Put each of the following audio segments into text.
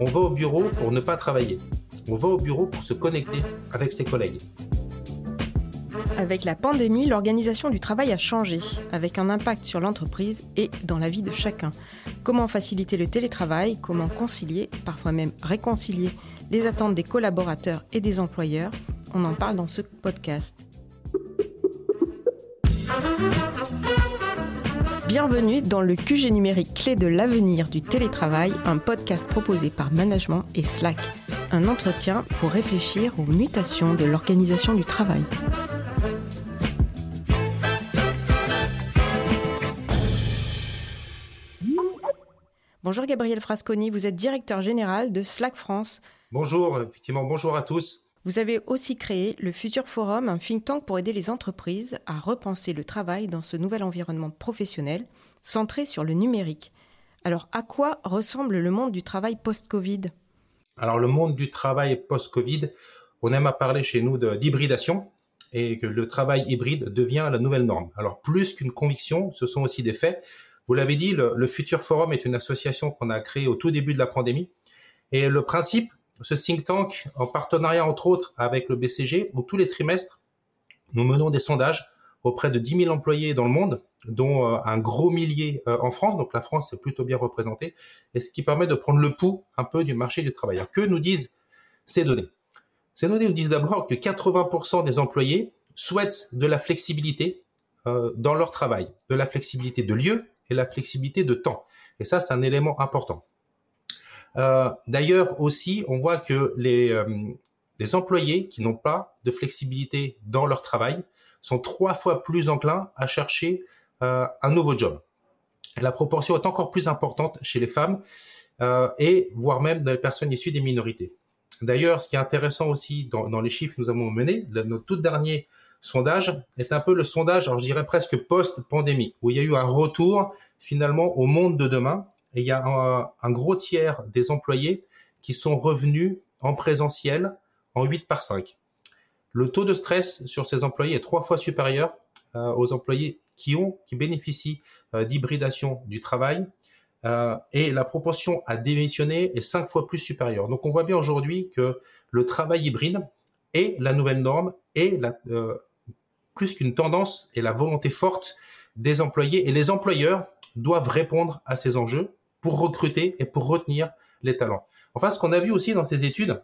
on va au bureau pour ne pas travailler. On va au bureau pour se connecter avec ses collègues. Avec la pandémie, l'organisation du travail a changé, avec un impact sur l'entreprise et dans la vie de chacun. Comment faciliter le télétravail Comment concilier, parfois même réconcilier, les attentes des collaborateurs et des employeurs? On en parle dans ce podcast. Bienvenue dans le QG numérique clé de l'avenir du télétravail, un podcast proposé par Management et Slack. Un entretien pour réfléchir aux mutations de l'organisation du travail. Bonjour Gabriel Frasconi, vous êtes directeur général de Slack France. Bonjour, effectivement, bonjour à tous. Vous avez aussi créé le Futur Forum, un think tank pour aider les entreprises à repenser le travail dans ce nouvel environnement professionnel centré sur le numérique. Alors, à quoi ressemble le monde du travail post-Covid? Alors, le monde du travail post-Covid, on aime à parler chez nous d'hybridation et que le travail hybride devient la nouvelle norme. Alors, plus qu'une conviction, ce sont aussi des faits. Vous l'avez dit, le, Futur Forum est une association qu'on a créée au tout début de la pandémie. Et le principe, ce think tank, en partenariat entre autres avec le BCG, où tous les trimestres, nous menons des sondages auprès de 10 000 employés dans le monde, dont euh, un gros millier euh, en France. Donc la France est plutôt bien représentée, et ce qui permet de prendre le pouls un peu du marché du travail. que nous disent ces données? Ces données nous disent d'abord que 80% des employés souhaitent de la flexibilité euh, dans leur travail, de la flexibilité de lieu et la flexibilité de temps. Et ça, c'est un élément important. Euh, D'ailleurs aussi, on voit que les, euh, les employés qui n'ont pas de flexibilité dans leur travail sont trois fois plus enclins à chercher euh, un nouveau job. la proportion est encore plus importante chez les femmes et voire même dans les personnes issues des minorités. D'ailleurs, ce qui est intéressant aussi dans, dans les chiffres que nous avons menés, notre tout dernier sondage est un peu le sondage, alors je dirais presque post-pandémie, où il y a eu un retour finalement au monde de demain. Et il y a un, gros tiers des employés qui sont revenus en présentiel en 8 par 5. Le taux de stress sur ces employés est trois fois supérieur euh, aux employés qui ont, qui bénéficient euh, d'hybridation du travail. Euh, et la proportion à démissionner est cinq fois plus supérieure. Donc on voit bien aujourd'hui que le travail hybride est la nouvelle norme et la, plus qu'une tendance et la volonté forte des employés et les employeurs doivent répondre à ces enjeux pour recruter et pour retenir les talents. Enfin, ce qu'on a vu aussi dans ces études,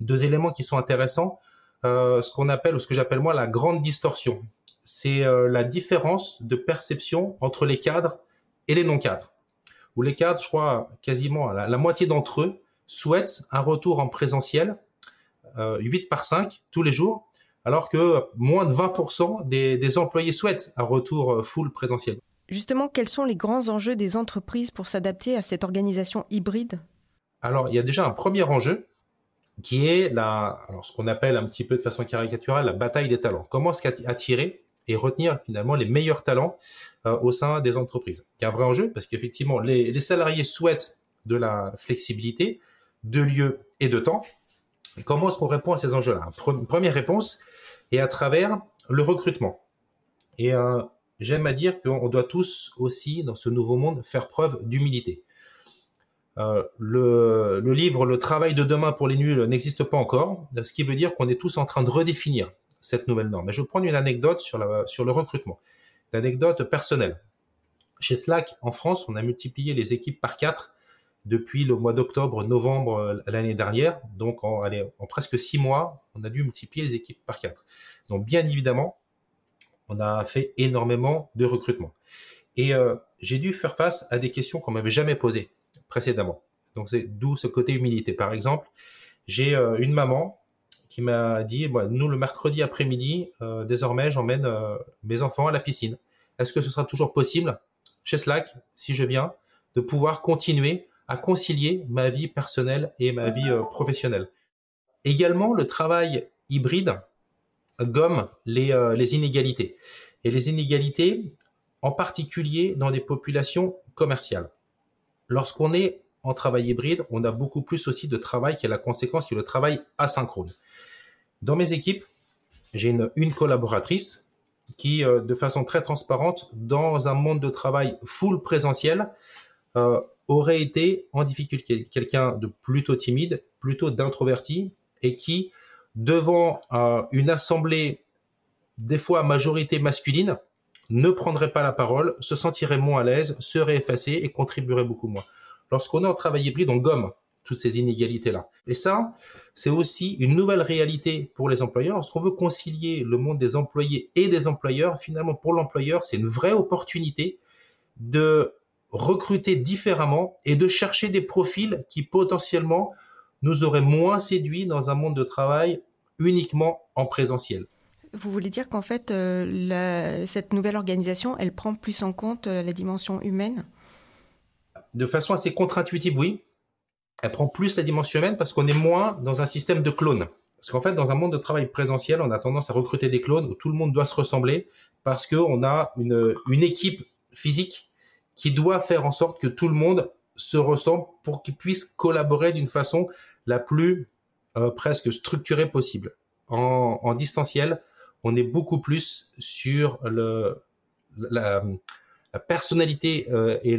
deux éléments qui sont intéressants, euh, ce qu'on appelle, ou ce que j'appelle moi, la grande distorsion. C'est euh, la différence de perception entre les cadres et les non-cadres. Où les cadres, je crois, quasiment la, moitié d'entre eux souhaitent un retour en présentiel, euh, 8 par 5 tous les jours, alors que moins de 20% des, des employés souhaitent un retour euh, full présentiel. Justement, quels sont les grands enjeux des entreprises pour s'adapter à cette organisation hybride? Alors, il y a déjà un premier enjeu qui est la, alors ce qu'on appelle un petit peu de façon caricaturale la bataille des talents. Comment attirer et retenir finalement les meilleurs talents euh, au sein des entreprises? Il y a un vrai enjeu parce qu'effectivement les, salariés souhaitent de la flexibilité, de lieu et de temps. comment est-ce qu'on répond à ces enjeux-là? Première réponse est à travers le recrutement. Et euh, j'aime à dire qu'on doit tous aussi, dans ce nouveau monde, faire preuve d'humilité. Euh, le, livre Le travail de demain pour les nuls n'existe pas encore, ce qui veut dire qu'on est tous en train de redéfinir cette nouvelle norme. Je vais prendre une anecdote sur, le recrutement, une anecdote personnelle. Chez Slack, en France, on a multiplié les équipes par quatre depuis le mois d'octobre, novembre euh, l'année dernière. Donc, en, en presque six mois, on a dû multiplier les équipes par quatre. Donc, bien évidemment, on a fait énormément de recrutement. Et euh, j'ai dû faire face à des questions qu'on m'avait jamais posées précédemment. Donc c'est d'où ce côté humilité. Par exemple, j'ai euh, une maman qui m'a dit, bah, nous le mercredi après-midi, euh, désormais j'emmène euh, mes enfants à la piscine. Est-ce que ce sera toujours possible chez Slack, si je viens, de pouvoir continuer à concilier ma vie personnelle et ma vie professionnelle? Également, le travail hybride gomme les, les inégalités. Et les inégalités, en particulier dans des populations commerciales. Lorsqu'on est en travail hybride, on a beaucoup plus aussi de travail qui est la conséquence qui est le travail asynchrone. Dans mes équipes, j'ai une, collaboratrice qui, euh, de façon très transparente, dans un monde de travail full présentiel, euh, aurait été en difficulté, quelqu'un de plutôt timide, plutôt d'introverti, et qui, devant euh, une assemblée des fois à majorité masculine, ne prendrait pas la parole, se sentirait moins à l'aise, serait effacé et contribuerait beaucoup moins. Lorsqu'on est en travail hybride, on gomme toutes ces inégalités-là. Et ça, c'est aussi une nouvelle réalité pour les employeurs. Lorsqu'on veut concilier le monde des employés et des employeurs, finalement, pour l'employeur, c'est une vraie opportunité de recruter différemment et de chercher des profils qui potentiellement nous auraient moins séduits dans un monde de travail uniquement en présentiel. Vous voulez dire qu'en fait, euh, cette nouvelle organisation, elle prend plus en compte euh, la dimension humaine? De façon assez contre-intuitive, oui. Elle prend plus la dimension humaine parce qu'on est moins dans un système de clones. Parce qu'en fait, dans un monde de travail présentiel, on a tendance à recruter des clones où tout le monde doit se ressembler parce qu'on a une, une équipe physique qui doit faire en sorte que tout le monde se ressemble pour qu'il puisse collaborer d'une façon la plus euh, presque structurée possible. En, en, distanciel, on est beaucoup plus sur le, la, la personnalité euh, et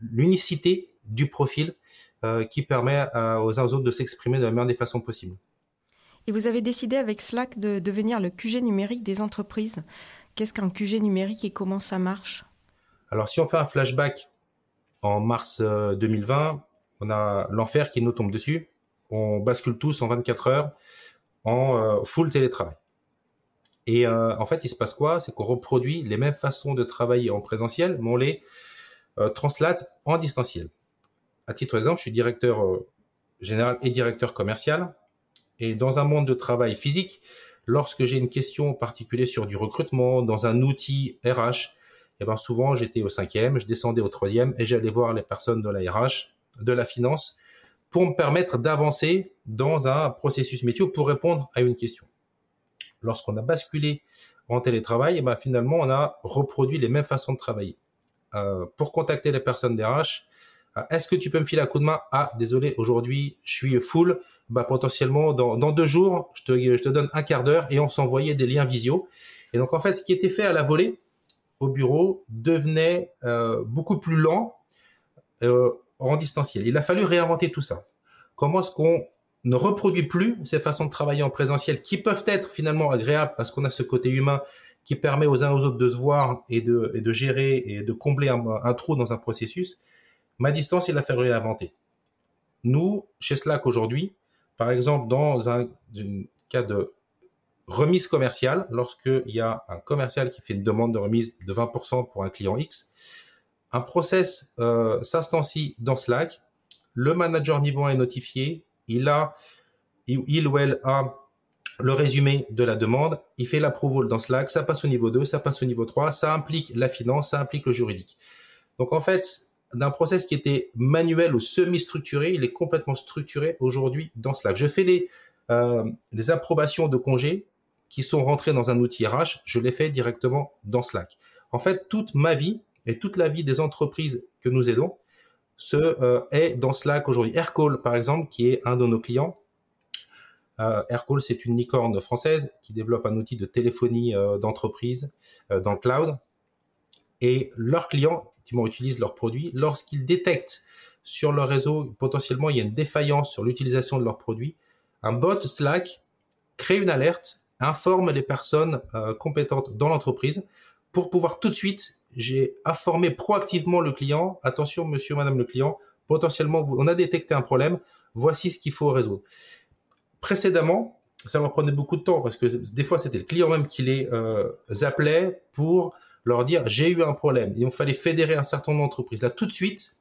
l'unicité du profil euh, qui permet aux uns aux autres de s'exprimer de la meilleure des façons possibles. Et vous avez décidé avec Slack de devenir le QG numérique des entreprises. Qu'est-ce qu'un QG numérique et comment ça marche? Alors si on fait un flashback en mars 2020, euh, on a l'enfer qui nous tombe dessus. On bascule tous en 24 heures en full télétravail. Et euh, en fait, il se passe quoi? C'est qu'on reproduit les mêmes façons de travailler en présentiel, mais on les euh, translate en distanciel. À titre d'exemple, je suis directeur euh, général et directeur commercial. Et dans un monde de travail physique, lorsque j'ai une question particulière sur du recrutement, dans un outil RH, eh ben souvent j'étais au cinquième, je descendais au troisième et j'allais voir les personnes de la RH, de la finance, pour me permettre d'avancer dans un processus métier pour répondre à une question lorsqu'on a basculé en télétravail, eh ben finalement, on a reproduit les mêmes façons de travailler. Euh, pour contacter les personnes d'RH, euh, est-ce que tu peux me filer un coup de main? Ah, désolé, aujourd'hui, je suis full. Bah, potentiellement, dans, deux jours, je te, je te donne un quart d'heure et on s'envoyait des liens visio. Et donc, en fait, ce qui était fait à la volée au bureau devenait euh, beaucoup plus lent en distanciel. Il a fallu réinventer tout ça. Comment est-ce qu'on ne reproduit plus ces façons de travailler en présentiel qui peuvent être finalement agréables parce qu'on a ce côté humain qui permet aux uns aux autres de se voir et de, de gérer et de combler un, trou dans un processus. Ma distance, il a fallu l'inventer. Nous, chez Slack aujourd'hui, par exemple, dans un, cas de remise commerciale, lorsqu'il y a un commercial qui fait une demande de remise de 20% pour un client X, un process euh, s'instancie dans Slack, le manager niveau 1 est notifié, il a, il ou elle a le résumé de la demande, il fait l'approval dans Slack, ça passe au niveau 2, ça passe au niveau 3, ça implique la finance, ça implique le juridique. Donc en fait, d'un process qui était manuel ou semi-structuré, il est complètement structuré aujourd'hui dans Slack. Je fais les, euh, les approbations de congés qui sont rentrés dans un outil RH, je les fais directement dans Slack. En fait, toute ma vie et toute la vie des entreprises que nous aidons, ce euh, est dans Slack aujourd'hui. Aircall, par exemple, qui est un de nos clients. Euh, Aircall, c'est une licorne française qui développe un outil de téléphonie euh, d'entreprise dans le cloud. Et leurs clients, effectivement, utilisent leurs produits. Lorsqu'ils détectent sur leur réseau, potentiellement, il y a une défaillance sur l'utilisation de leurs produits, un bot Slack crée une alerte, informe les personnes compétentes dans l'entreprise pour pouvoir tout de suite j'ai informé proactivement le client, attention monsieur, madame le client, potentiellement on a détecté un problème, voici ce qu'il faut résoudre. Précédemment, ça leur prenait beaucoup de temps parce que des fois c'était le client même qui les euh, appelait pour leur dire j'ai eu un problème. Il fallait fédérer un certain nombre d'entreprises. Là tout de suite,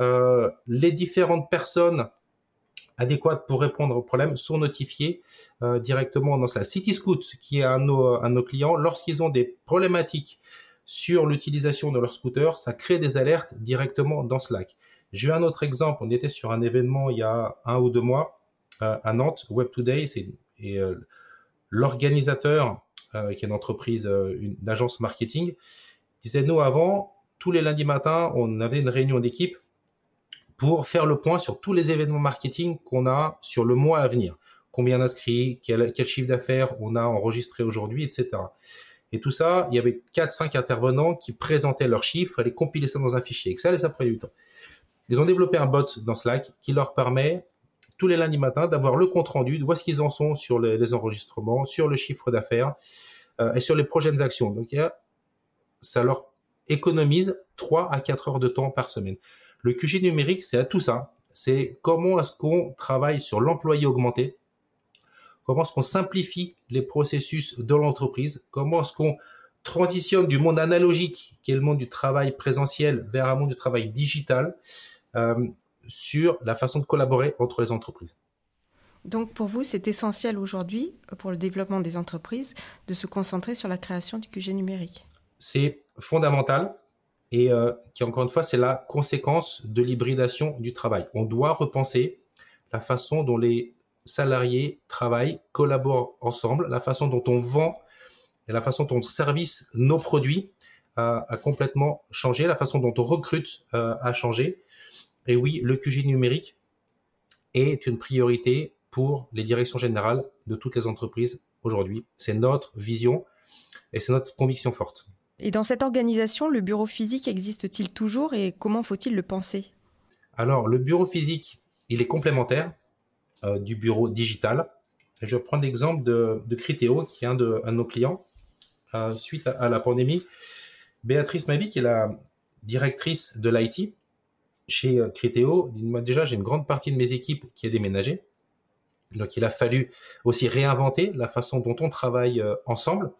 euh, les différentes personnes adéquates pour répondre au problème sont notifiées euh, directement dans ça. CityScoot, qui est un de nos clients, lorsqu'ils ont des problématiques sur l'utilisation de leur scooter, ça crée des alertes directement dans Slack. J'ai eu un autre exemple, on était sur un événement il y a un ou deux mois euh, à Nantes, Web Today, et euh, l'organisateur, euh, qui est une entreprise, une, agence marketing, disait nous avant, tous les lundis matins, on avait une réunion d'équipe pour faire le point sur tous les événements marketing qu'on a sur le mois à venir. Combien d'inscrits, quel, quel chiffre d'affaires on a enregistré aujourd'hui, etc. Et tout ça, il y avait 4-5 intervenants qui présentaient leurs chiffres, les compilaient ça dans un fichier Excel et ça prenait du temps. Ils ont développé un bot dans Slack qui leur permet tous les lundis matins d'avoir le compte rendu, de voir ce qu'ils en sont sur les, enregistrements, sur le chiffre d'affaires euh, et sur les prochaines actions. Donc, ça leur économise 3 à 4 heures de temps par semaine. Le QG numérique, c'est à tout ça. C'est comment est-ce qu'on travaille sur l'employé augmenté, comment est-ce qu'on simplifie les processus de l'entreprise, comment est-ce qu'on transitionne du monde analogique, qui est le monde du travail présentiel, vers un monde du travail digital, euh, sur la façon de collaborer entre les entreprises? Donc pour vous, c'est essentiel aujourd'hui, pour le développement des entreprises, de se concentrer sur la création du QG numérique? C'est fondamental et euh, qui, encore une fois, c'est la conséquence de l'hybridation du travail. On doit repenser la façon dont les salariés travaillent, collaborent ensemble, la façon dont on vend et la façon dont on service nos produits a, complètement changé, la façon dont on recrute euh, a changé. Et oui, le QG numérique est une priorité pour les directions générales de toutes les entreprises aujourd'hui. C'est notre vision et c'est notre conviction forte. Et dans cette organisation, le bureau physique existe-t-il toujours et comment faut-il le penser? Alors, le bureau physique, il est complémentaire euh, du bureau digital. Je prends l'exemple de, de Criteo, qui est un de, nos clients. Euh, suite à, la pandémie, Béatrice Mabi, qui est la directrice de l'IT chez euh, Criteo, moi déjà, j'ai une grande partie de mes équipes qui a déménagé. Donc, il a fallu aussi réinventer la façon dont on travaille ensemble.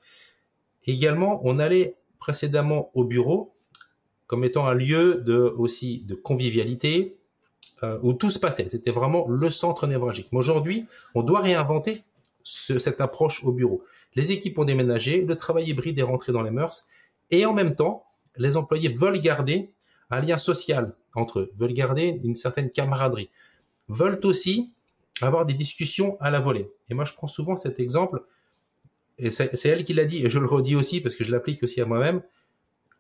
Également, on allait précédemment au bureau comme étant un lieu de aussi de convivialité euh, où tout se passait. C'était vraiment le centre névralgique. Mais aujourd'hui, on doit réinventer cette approche au bureau. Les équipes ont déménagé, le travail hybride est rentré dans les mœurs, et en même temps, les employés veulent garder un lien social entre eux, veulent garder une certaine camaraderie, veulent aussi avoir des discussions à la volée. Et moi, je prends souvent cet exemple et c'est elle qui l'a dit, et je le redis aussi parce que je l'applique aussi à moi-même,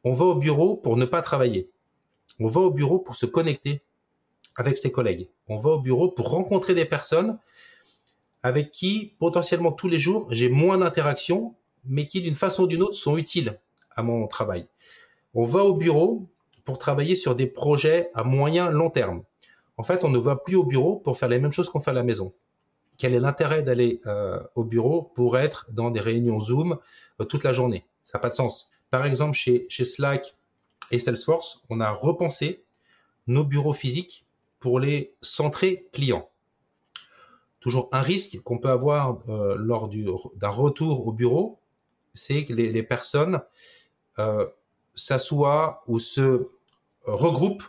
on va au bureau pour ne pas travailler. On va au bureau pour se connecter avec ses collègues. On va au bureau pour rencontrer des personnes avec qui, potentiellement tous les jours, j'ai moins d'interactions, mais qui, d'une façon ou d'une autre, sont utiles à mon travail. On va au bureau pour travailler sur des projets à moyen long terme. En fait, on ne va plus au bureau pour faire les mêmes choses qu'on fait à la maison quel est l'intérêt d'aller euh, au bureau pour être dans des réunions Zoom euh, toute la journée? Ça n'a pas de sens. Par exemple, chez, Slack et Salesforce, on a repensé nos bureaux physiques pour les centrer clients. Toujours un risque qu'on peut avoir euh, lors d'un retour au bureau, c'est que les personnes s'assoient ou se regroupent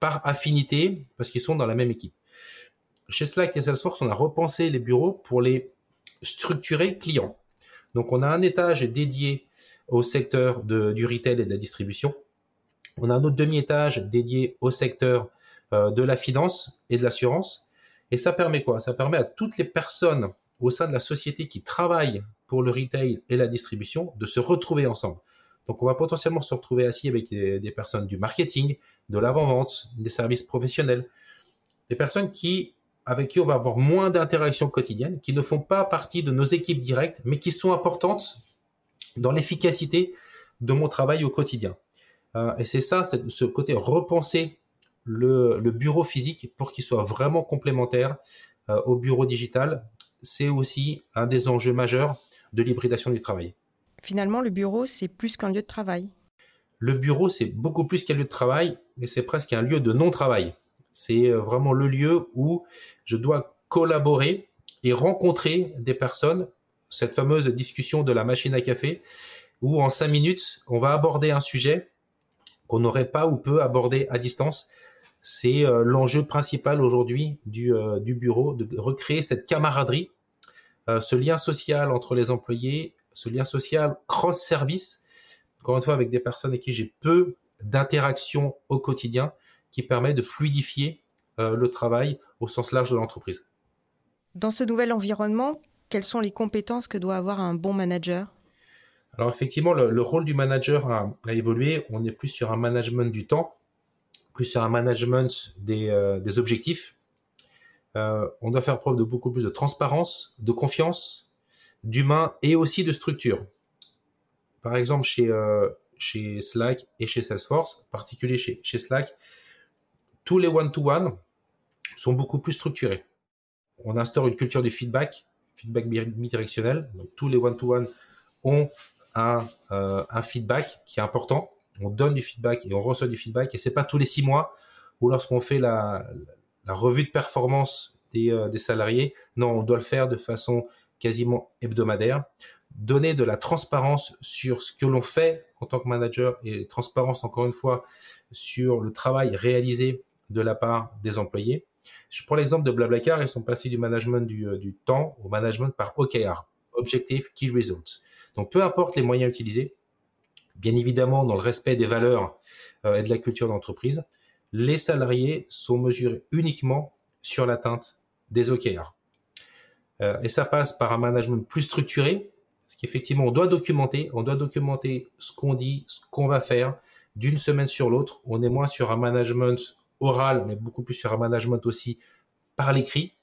par affinité parce qu'ils sont dans la même équipe chez Slack et Salesforce, on a repensé les bureaux pour les structurer clients. Donc, on a un étage dédié au secteur du retail et de la distribution. On a un autre demi-étage dédié au secteur euh, de la finance et de l'assurance. Et ça permet quoi? Ça permet à toutes les personnes au sein de la société qui travaillent pour le retail et la distribution de se retrouver ensemble. Donc, on va potentiellement se retrouver assis avec des personnes du marketing, de l'avant-vente, des services professionnels, des personnes qui avec qui on va avoir moins d'interactions quotidiennes, qui ne font pas partie de nos équipes directes, mais qui sont importantes dans l'efficacité de mon travail au quotidien. Euh, et c'est ça, ce côté repenser le, bureau physique pour qu'il soit vraiment complémentaire euh, au bureau digital, c'est aussi un des enjeux majeurs de l'hybridation du travail. Finalement, le bureau, c'est plus qu'un lieu de travail. Le bureau, c'est beaucoup plus qu'un lieu de travail, mais c'est presque un lieu de non-travail. C'est euh, vraiment le lieu où je dois collaborer et rencontrer des personnes. Cette fameuse discussion de la machine à café, où en cinq minutes, on va aborder un sujet qu'on n'aurait pas ou peut aborder à distance. C'est euh, l'enjeu principal aujourd'hui du, euh, du, bureau, de recréer cette camaraderie, ce lien social entre les employés, ce lien social cross-service, encore une fois avec des personnes avec qui j'ai peu d'interactions au quotidien, qui permet de fluidifier euh, le travail au sens large de l'entreprise. Dans ce nouvel environnement, quelles sont les compétences que doit avoir un bon manager? Alors effectivement, le, rôle du manager a, évolué. On n'est plus sur un management du temps, plus sur un management des, euh, objectifs. Euh, on doit faire preuve de beaucoup plus de transparence, de confiance, d'humain et aussi de structure. Par exemple, chez, chez Slack et chez Salesforce, en particulier chez, chez Slack, tous les one-to-one sont beaucoup plus structurés. On instaure une culture du feedback, feedback bidirectionnel. Donc, tous les one-to-one ont un, euh, un feedback qui est important. On donne du feedback et on reçoit du feedback. Et c'est pas tous les six mois ou lorsqu'on fait la, revue de performance euh, des salariés. Non, on doit le faire de façon quasiment hebdomadaire. Donner de la transparence sur ce que l'on fait en tant que manager et transparence encore une fois sur le travail réalisé de la part des employés. Je prends l'exemple de Blablacar, ils sont passés du management du, euh, temps au management par OKR, Objective Key Results. Donc peu importe les moyens utilisés, bien évidemment dans le respect des valeurs euh, et de la culture d'entreprise, les salariés sont mesurés uniquement sur l'atteinte des OKR. Euh, et ça passe par un management plus structuré, parce qu'effectivement on doit documenter, on doit documenter ce qu'on dit, ce qu'on va faire d'une semaine sur l'autre. On est moins sur un management oral, mais beaucoup plus sur un management aussi par l'écrit.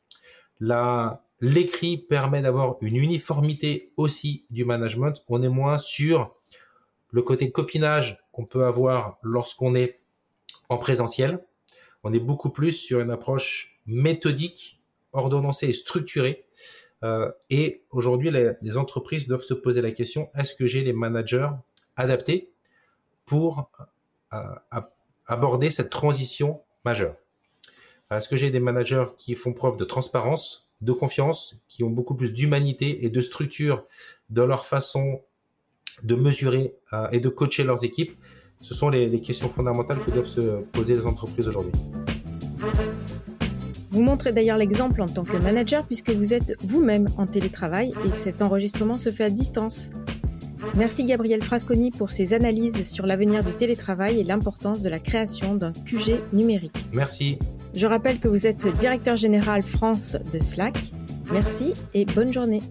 l'écrit permet d'avoir une uniformité aussi du management. On est moins sur le côté copinage qu'on peut avoir lorsqu'on est en présentiel. On est beaucoup plus sur une approche méthodique, ordonnancée et structurée. Euh, et aujourd'hui, les, entreprises doivent se poser la question est-ce que j'ai les managers adaptés pour euh, aborder cette transition majeure Est-ce que j'ai des managers qui font preuve de transparence, de confiance, qui ont beaucoup plus d'humanité et de structure dans leur façon de mesurer euh, et de coacher leurs équipes Ce sont les, les questions fondamentales que doivent se poser les entreprises aujourd'hui. Vous montrez d'ailleurs l'exemple en tant que manager puisque vous êtes vous-même en télétravail et cet enregistrement se fait à distance. Merci Gabriel Frasconi pour ses analyses sur l'avenir du télétravail et l'importance de la création d'un QG numérique. Merci. Je rappelle que vous êtes directeur général France de Slack. Merci et bonne journée.